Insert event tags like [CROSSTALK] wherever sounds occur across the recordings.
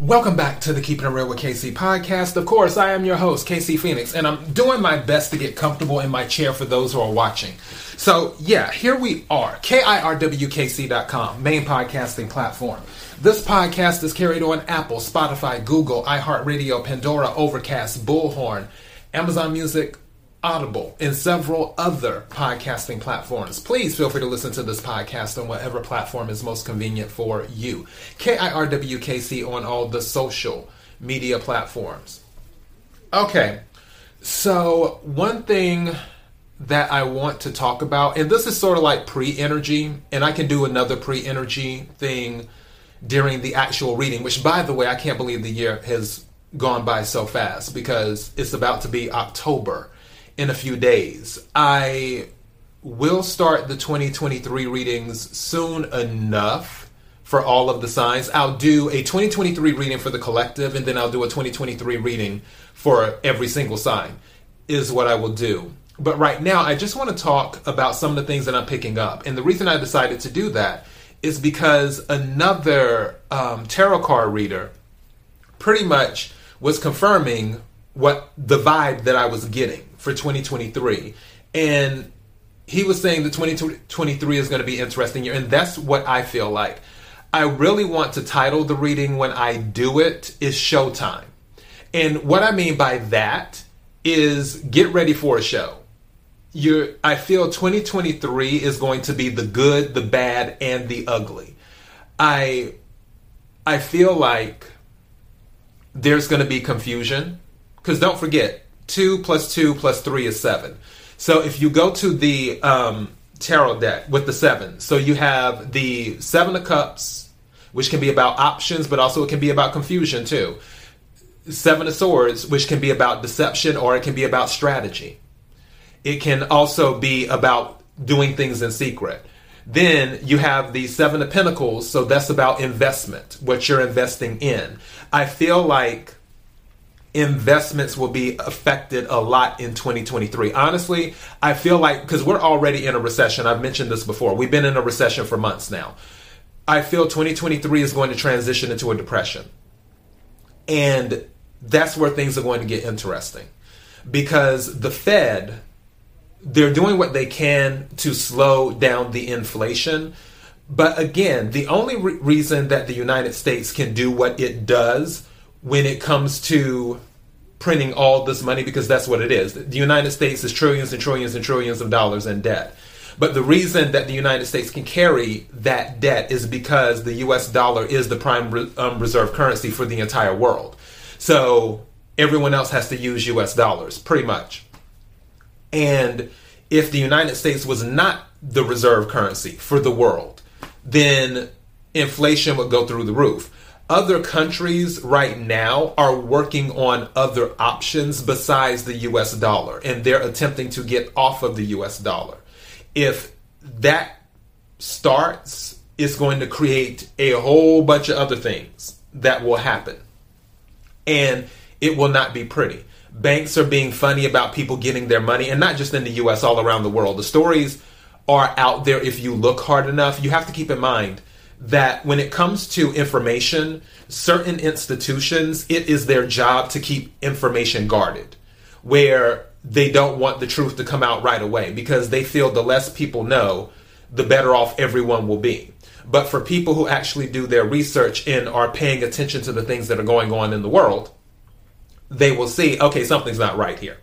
Welcome back to the Keeping It Real with KC podcast. Of course, I am your host, KC Phoenix, and I'm doing my best to get comfortable in my chair for those who are watching. So, yeah, here we are, KIRWKC.com, main podcasting platform. This podcast is carried on Apple, Spotify, Google, iHeartRadio, Pandora, Overcast, Bullhorn, Amazon Music, Audible, and several other podcasting platforms. Please feel free to listen to this podcast on whatever platform is most convenient for you. KIRWKC on all the social media platforms. Okay, so one thing that I want to talk about, and this is sort of like pre energy, and I can do another pre energy thing during the actual reading, which, by the way, I can't believe the year has gone by so fast because it's about to be October in a few days. I will start the 2023 readings soon enough for all of the signs. I'll do a 2023 reading for the collective and then I'll do a 2023 reading for every single sign, is what I will do. But right now, I just want to talk about some of the things that I'm picking up. And the reason I decided to do that is because another um, tarot card reader pretty much was confirming what the vibe that I was getting for 2023. And he was saying that 2023 is going to be interesting year, and that's what I feel like. I really want to title the reading when I do it is Showtime. And what I mean by that is get ready for a show. you I feel 2023 is going to be the good, the bad, and the ugly. I I feel like there's going to be confusion because don't forget 2 plus 2 plus 3 is 7. So if you go to the um, tarot deck with the 7, so you have the 7 of cups, which can be about options, but also it can be about confusion too. Seven of Swords, which can be about deception or it can be about strategy. It can also be about doing things in secret. Then you have the Seven of Pentacles, so that's about investment, what you're investing in. I feel like investments will be affected a lot in 2023. Honestly, I feel like because we're already in a recession, I've mentioned this before, we've been in a recession for months now. I feel 2023 is going to transition into a depression. And that's where things are going to get interesting because the Fed, they're doing what they can to slow down the inflation. But again, the only re- reason that the United States can do what it does when it comes to printing all this money because that's what it is. The United States is trillions and trillions and trillions of dollars in debt. But the reason that the United States can carry that debt is because the US dollar is the prime re- um, reserve currency for the entire world. So everyone else has to use US dollars, pretty much. And if the United States was not the reserve currency for the world, then inflation would go through the roof other countries right now are working on other options besides the US dollar, and they're attempting to get off of the US dollar. If that starts, it's going to create a whole bunch of other things that will happen. And it will not be pretty. Banks are being funny about people getting their money, and not just in the US, all around the world. The stories are out there if you look hard enough. You have to keep in mind that when it comes to information, certain institutions, it is their job to keep information guarded, where they don't want the truth to come out right away because they feel the less people know, the better off everyone will be. But for people who actually do their research and are paying attention to the things that are going on in the world, they will see, okay, something's not right here.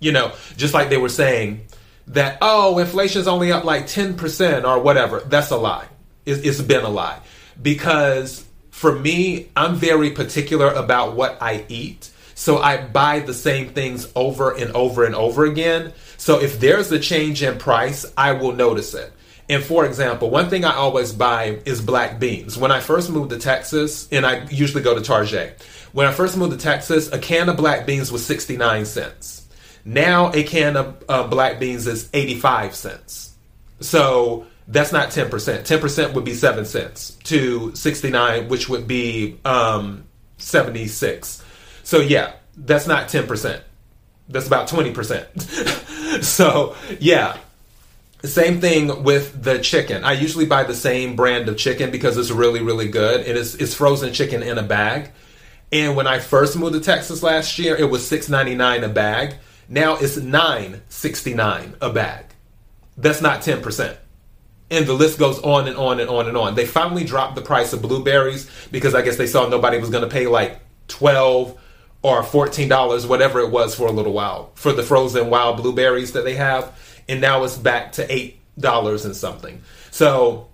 You know, just like they were saying that, oh, inflation's only up like 10% or whatever. That's a lie it's, it's been a lie because for me, I'm very particular about what I eat. So I buy the same things over and over and over again. So if there's a change in price, I will notice it. And for example, one thing I always buy is black beans. When I first moved to Texas, and I usually go to Target, when I first moved to Texas, a can of black beans was 69 cents. Now a can of uh, black beans is 85 cents. So that's not 10%. 10% would be 7 cents to 69, which would be um, 76. So, yeah, that's not 10%. That's about 20%. [LAUGHS] so, yeah. Same thing with the chicken. I usually buy the same brand of chicken because it's really, really good. It is it's frozen chicken in a bag. And when I first moved to Texas last year, it was $6.99 a bag. Now it's $9.69 a bag. That's not 10%. And the list goes on and on and on and on. They finally dropped the price of blueberries because I guess they saw nobody was going to pay like 12 or $14, whatever it was for a little while, for the frozen wild blueberries that they have. And now it's back to $8 and something. So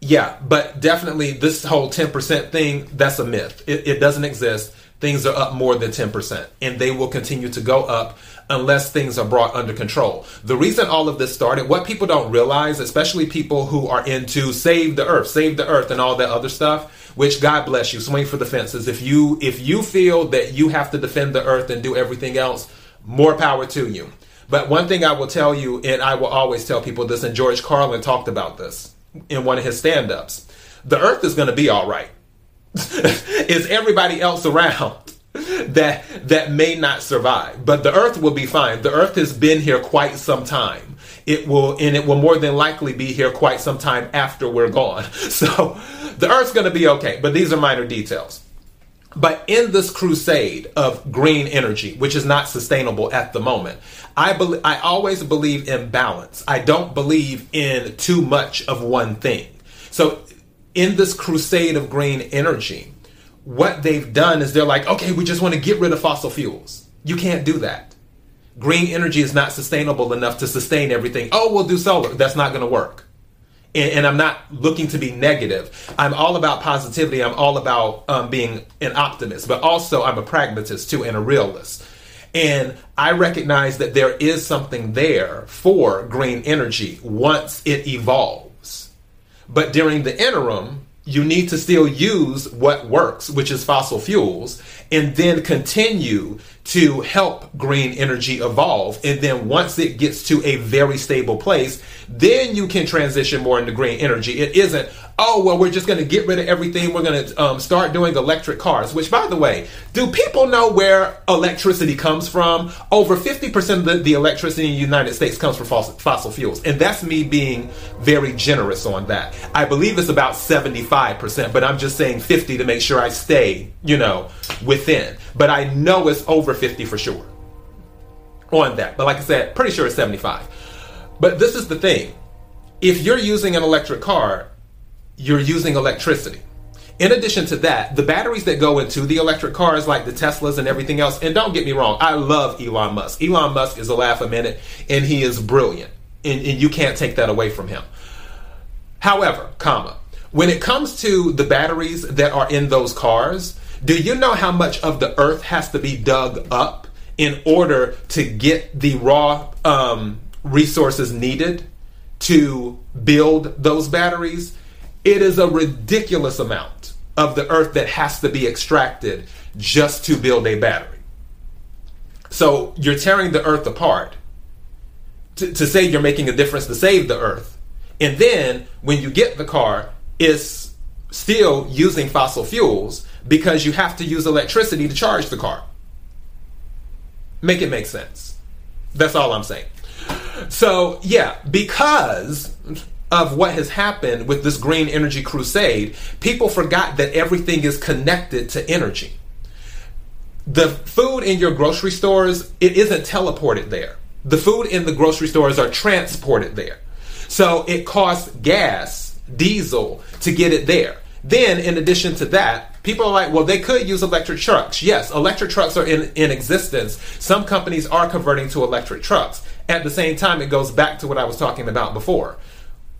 yeah, but definitely this whole 10% thing, that's a myth. It, it, doesn't exist. Things are up more than 10%, and they will continue to go up unless things are brought under control. The reason all of this started, what people don't realize, especially people who are into save the earth, save the earth and all that other stuff, which God bless you, swing for the fences. If you if you feel that you have to defend the earth and do everything else, more power to you. But one thing I will tell you, and I will always tell people this, and George Carlin talked about this in one of his stand ups. The earth is going to be all right. [LAUGHS] is everybody else around [LAUGHS] that that may not survive. But the earth will be fine. The earth has been here quite some time. It will and it will more than likely be here quite some time after we're gone. [LAUGHS] So the earth's going to be okay. But these are minor details. But in this crusade of green energy which is not sustainable at the moment I believe I always believe in balance. I don't believe in too much of one thing. So in this crusade of green energy, what they've done is they're like, okay, we just want to get rid of fossil fuels. You can't do that. Green energy is not sustainable enough to sustain everything. Oh, we'll do solar. That's not going to work. And, and, I'm not looking to be negative. I'm all about positivity. I'm all about um, being an optimist, but also I'm a pragmatist too and a realist. And I recognize that there is something there for green energy once it evolves. But during the interim, you need to still use what works, which is fossil fuels, and then continue to help green energy evolve. And then once it gets to a very stable place, then you can transition more into green energy. It isn't, oh, well, we're just going to get rid of everything. We're going to um, start doing electric cars, which, by the way, do people know where electricity comes from? Over 50% of the, the electricity in the United States comes from fossil, fossil fuels. And that's me being very generous on that. I believe it's about 75%, but I'm just saying 50 to make sure I stay, you know, within. But I know it's over 50 for sure on that. But like I said, pretty sure it's 75. But this is the thing. If you're using an electric car, you're using electricity. In addition to that, the batteries that go into the electric cars, like the Teslas and everything else, and don't get me wrong, I love Elon Musk. Elon Musk is a laugh a minute, and he is brilliant, and, and you can't take that away from him. However, comma, when it comes to the batteries that are in those cars, do you know how much of the earth has to be dug up in order to get the raw um, resources needed to build those batteries? It is a ridiculous amount of the earth that has to be extracted just to build a battery. So you're tearing the earth apart to, to say you're making a difference to save the earth. And then when you get the car, it's still using fossil fuels because you have to use electricity to charge the car. Make it make sense. That's all I'm saying. So, yeah, because of what has happened with this green energy crusade, people forgot that everything is connected to energy. The food in your grocery stores, it isn't teleported there. The food in the grocery stores are transported there. So it costs gas, diesel to get it there. Then, in addition to that, people are like, well, they could use electric trucks. Yes, electric trucks are in, in existence. Some companies are converting to electric trucks. At the same time, it goes back to what I was talking about before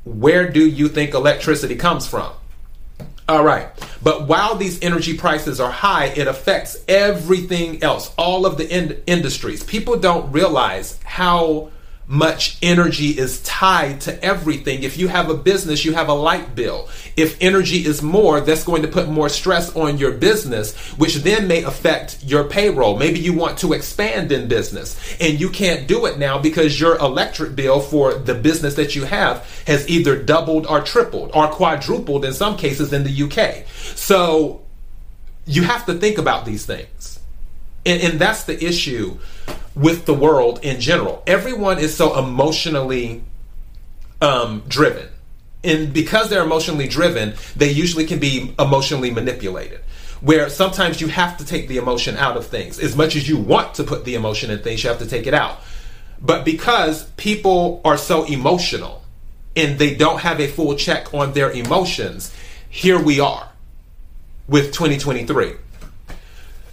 where do you think electricity comes from? All right. But while these energy prices are high, it affects everything else, all of the in- industries. People don't realize how much energy is tied to everything. If you have a business, you have a light bill. If energy is more, that's going to put more stress on your business, which then may affect your payroll. Maybe you want to expand in business and you can't do it now because your electric bill for the business that you have has either doubled or tripled or quadrupled in some cases in the UK. So you have to think about these things. And, and that's the issue with the world in general. Everyone is so emotionally um, driven. And because they're emotionally driven, they usually can be emotionally manipulated. Where sometimes you have to take the emotion out of things. As much as you want to put the emotion in things, you have to take it out. But because people are so emotional and they don't have a full check on their emotions, here we are with 2023.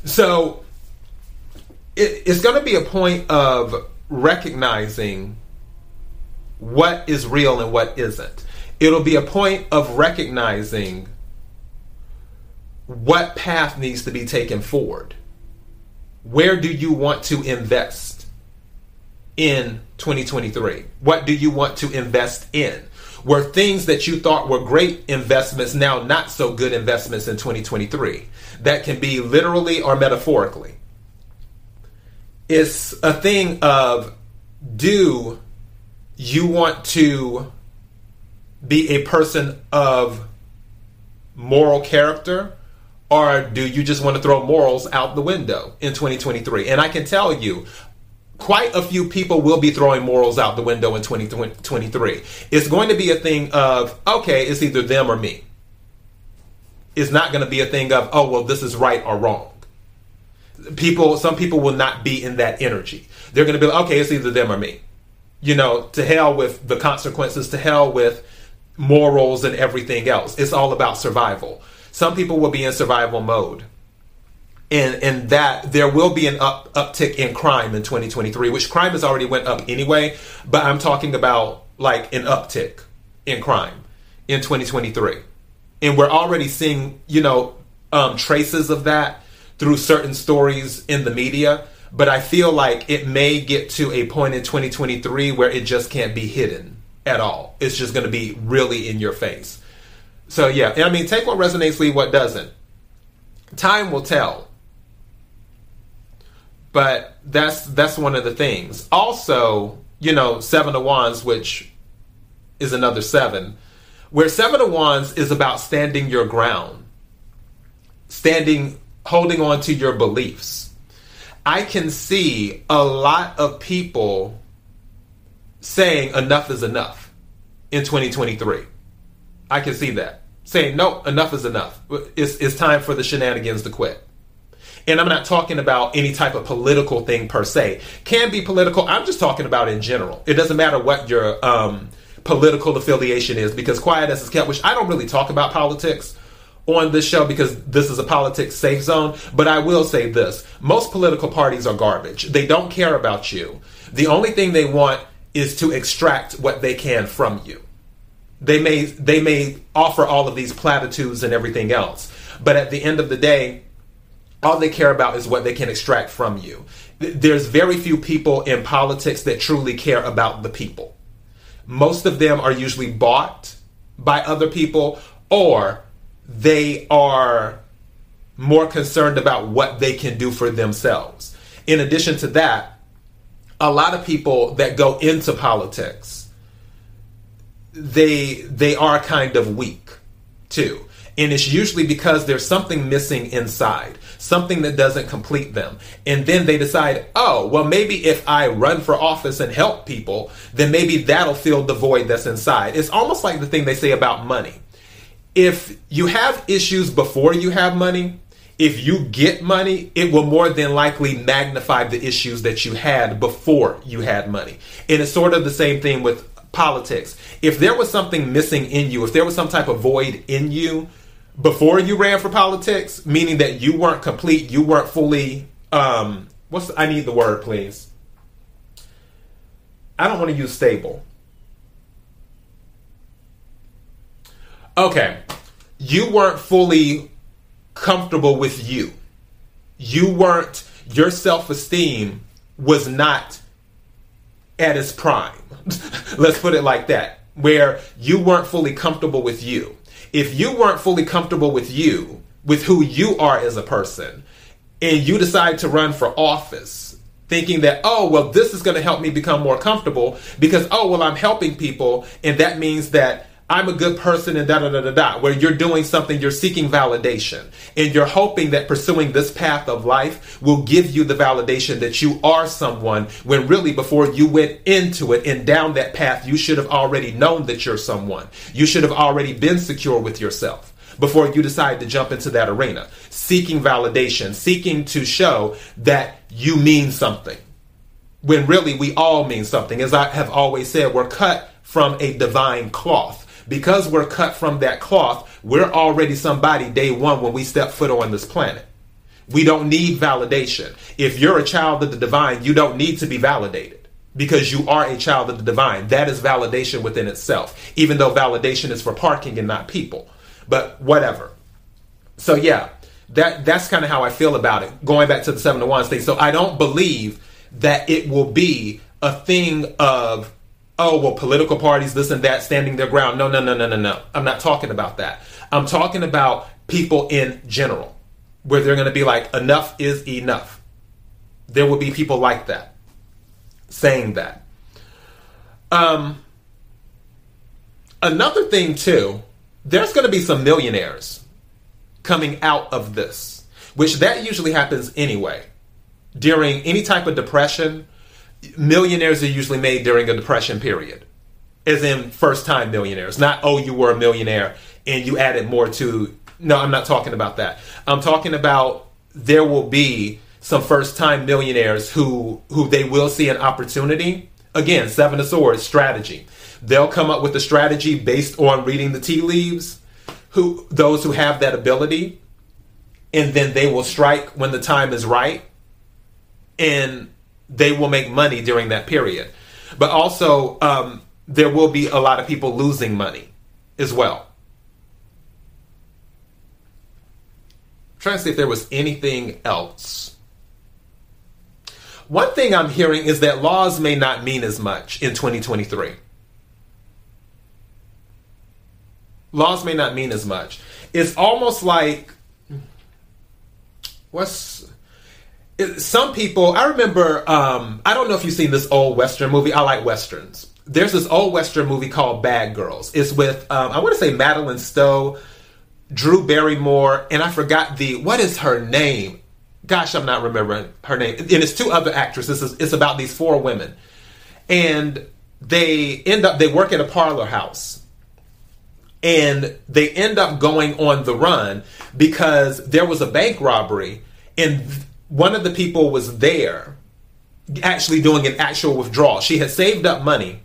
So it, it's going to be a point of recognizing what is real and what isn't. It'll be a point of recognizing what path needs to be taken forward. Where do you want to invest in 2023? What do you want to invest in? Were things that you thought were great investments now not so good investments in 2023? That can be literally or metaphorically. It's a thing of do you want to be a person of moral character or do you just want to throw morals out the window in 2023? And I can tell you, quite a few people will be throwing morals out the window in 2023. It's going to be a thing of, okay, it's either them or me. It's not going to be a thing of, oh, well, this is right or wrong. People, some people will not be in that energy. They're going to be like, okay, it's either them or me. You know, to hell with the consequences, to hell with morals and everything else. It's all about survival. Some people will be in survival mode. And, and that there will be an up, uptick in crime in 2023, which crime has already went up anyway, but I'm talking about like an uptick in crime in 2023. And we're already seeing, you know, um, traces of that through certain stories in the media. But I feel like it may get to a point in 2023 where it just can't be hidden at all. It's just going to be really in your face. So yeah, I mean, take what resonates, leave what doesn't. Time will tell. But that's that's one of the things. Also, you know, seven of wands, which is another seven, where seven of wands is about standing your ground, standing, holding on to your beliefs. I can see a lot of people saying enough is enough in 2023. I can see that. Saying, no, enough is enough. It's, it's time for the shenanigans to quit. And I'm not talking about any type of political thing per se. Can be political. I'm just talking about in general. It doesn't matter what your um, political affiliation is because quiet as it's kept, which I don't really talk about politics on this show because this is a politics safe zone. But I will say this most political parties are garbage. They don't care about you. The only thing they want is to extract what they can from you. They may they may offer all of these platitudes and everything else, but at the end of the day, all they care about is what they can extract from you. There's very few people in politics that truly care about the people. Most of them are usually bought by other people or they are more concerned about what they can do for themselves. In addition to that, a lot of people that go into politics they they are kind of weak too. And it's usually because there's something missing inside something that doesn't complete them. And then they decide oh well maybe if i run for office and help people then maybe that'll fill the void that's inside. It's almost like the thing they say about money if you have issues before you have money if you get money, it will more than likely magnify the issues that you had before you had money. And it's sort of the same thing with politics. If there was something missing in you, if there was some type of void in you before you ran for politics, meaning that you weren't complete, you weren't fully um what's I need the word, please. I don't want to use stable. Okay. You weren't fully comfortable with you. You weren't, your self esteem was not at its prime. [LAUGHS] Let's put it like that, where you weren't fully comfortable with you. If you weren't fully comfortable with you, with who you are as a person, and you decide to run for office, thinking that, oh, well, this is going to help me become more comfortable because, oh, well, I'm helping people, and that means that I'm a good person and da da da da da, where you're doing something, you're seeking validation, and you're hoping that pursuing this path of life will give you the validation that you are someone when really before you went into it and down that path, you should have already known that you're someone. You should have already been secure with yourself before you decide to jump into that arena, seeking validation, seeking to show that you mean something. When really we all mean something. As I have always said, we're cut from a divine cloth because we're cut from that cloth, we're already somebody day one when we step foot on this planet. We don't need validation. If you're a child of the divine, you don't need to be validated because you are a child of the divine. That is validation within itself, even though validation is for parking and not people. But whatever. So yeah, that that's kind of how I feel about it. Going back to the seven to one thing. So I don't believe that it will be a thing of oh, well, political parties, this and that, standing their ground. No, no, no, no, no, no. I'm not talking about that. I'm talking about people in general, where they're going to be like, enough is enough. There will be people like that saying that. Um, another thing, too, there's going to be some millionaires coming out of this, which that usually happens anyway. During any type of depression, millionaires are usually made during a depression period, as in first time millionaires, not, oh, you were a millionaire and you added more to. No, I'm not talking about that. I'm talking about there will be some first time millionaires who who they will see an opportunity. Again, seven of swords strategy. They'll come up with a strategy based on reading the tea leaves. Who those who have that ability, and then they will strike when the time is right. And they will make money during that period. But also, um, there will be a lot of people losing money as well. I'm trying to see if there was anything else. One thing I'm hearing is that laws may not mean as much in 2023. Laws may not mean as much. It's almost like what's some people i remember um, i don't know if you've seen this old western movie. I like westerns. There's this old western movie called bad girls. It's with um, i want to say madeleine stowe drew barrymore and i forgot the what is her name? Gosh i'm not remembering her name. And it's two other actresses. It's, it's about these four women. And they end up they work at a parlor house. And they end up going on the run because there was a bank robbery and one of the people was there actually doing an actual withdrawal. She had saved up money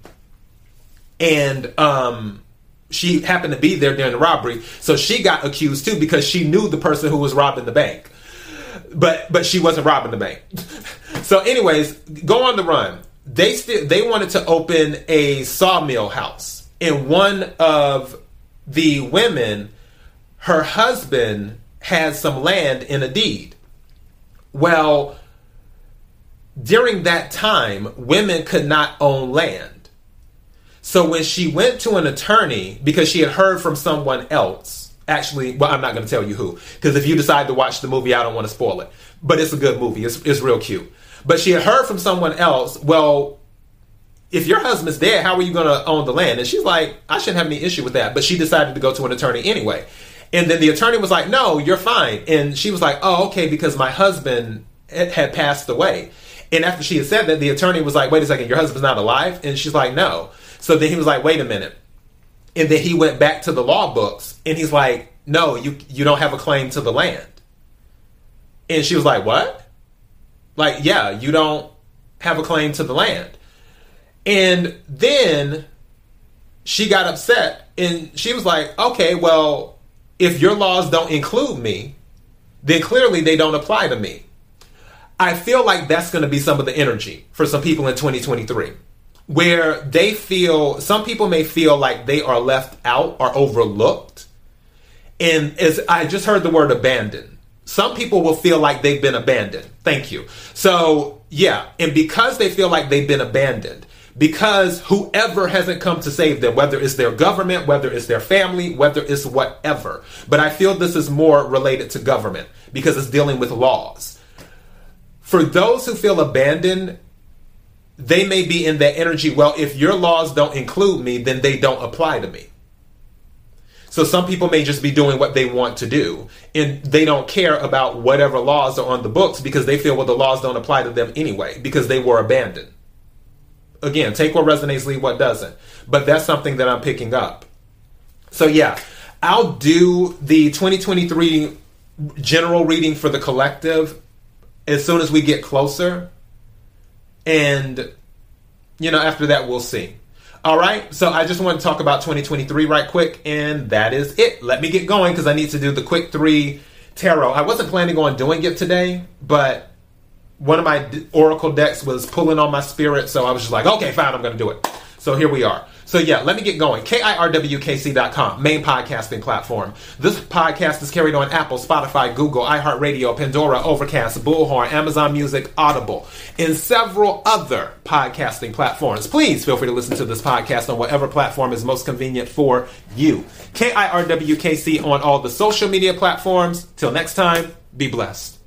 and um, she happened to be there during the robbery. So she got accused too because she knew the person who was robbing the bank. But but she wasn't robbing the bank. [LAUGHS] so anyways, go on the run. They still they wanted to open a sawmill house. And one of the women, her husband had some land in a deed. Well, during that time, women could not own land. So when she went to an attorney, because she had heard from someone else, actually, well, I'm not going to tell you who, because if you decide to watch the movie, I don't want to spoil it. But it's a good movie, it's, it's real cute. But she had heard from someone else, well, if your husband's dead, how are you going to own the land? And she's like, I shouldn't have any issue with that. But she decided to go to an attorney anyway. And then the attorney was like, no, you're fine. And she was like, oh, okay, because my husband eh, had passed away. And after she had said that, the attorney was like, wait a second, your husband's not alive? And she's like, no. So then he was like, wait a minute. And then he went back to the law books and he's like, no, you, you don't have a claim to the land. And she was like, what? Like, yeah, you don't have a claim to the land. And then she got upset and she was like, okay, well, if your laws don't include me, then clearly they don't apply to me. I feel like that's going to be some of the energy for some people in 2023 where they feel some people may feel like they are left out or overlooked. And as I just heard the word abandoned, some people will feel like they've been abandoned. Thank you. So, yeah, and because they feel like they've been abandoned, because whoever hasn't come to save them, whether it's their government, whether it's their family, whether it's whatever. But I feel this is more related to government because it's dealing with laws. For those who feel abandoned, they may be in that energy. Well, if your laws don't include me, then they don't apply to me. So some people may just be doing what they want to do, and they don't care about whatever laws are on the books because they feel well the laws don't apply to them anyway because they were abandoned. Again, take what resonates, leave what doesn't. But that's something that I'm picking up. So yeah, I'll do the 2023 general reading for the collective as soon as we get closer. And you know, after that we'll see. All right, so I just want to talk about 2023 right quick, and that is it. Let me get going because I need to do the quick three tarot. I wasn't planning on doing it today, but one of my oracle decks was pulling on my spirit, so I was just like, okay, fine, I'm going to do it. So here we are. So yeah, let me get going. KIRWKC.com, main podcasting platform. This podcast is carried on Apple, Spotify, Google, iHeartRadio, Pandora, Overcast, Bullhorn, Amazon Music, Audible, and several other podcasting platforms. Please feel free to listen to this podcast on whatever platform is most convenient for you. KIRWKC on all the social media platforms. Till next time, be blessed.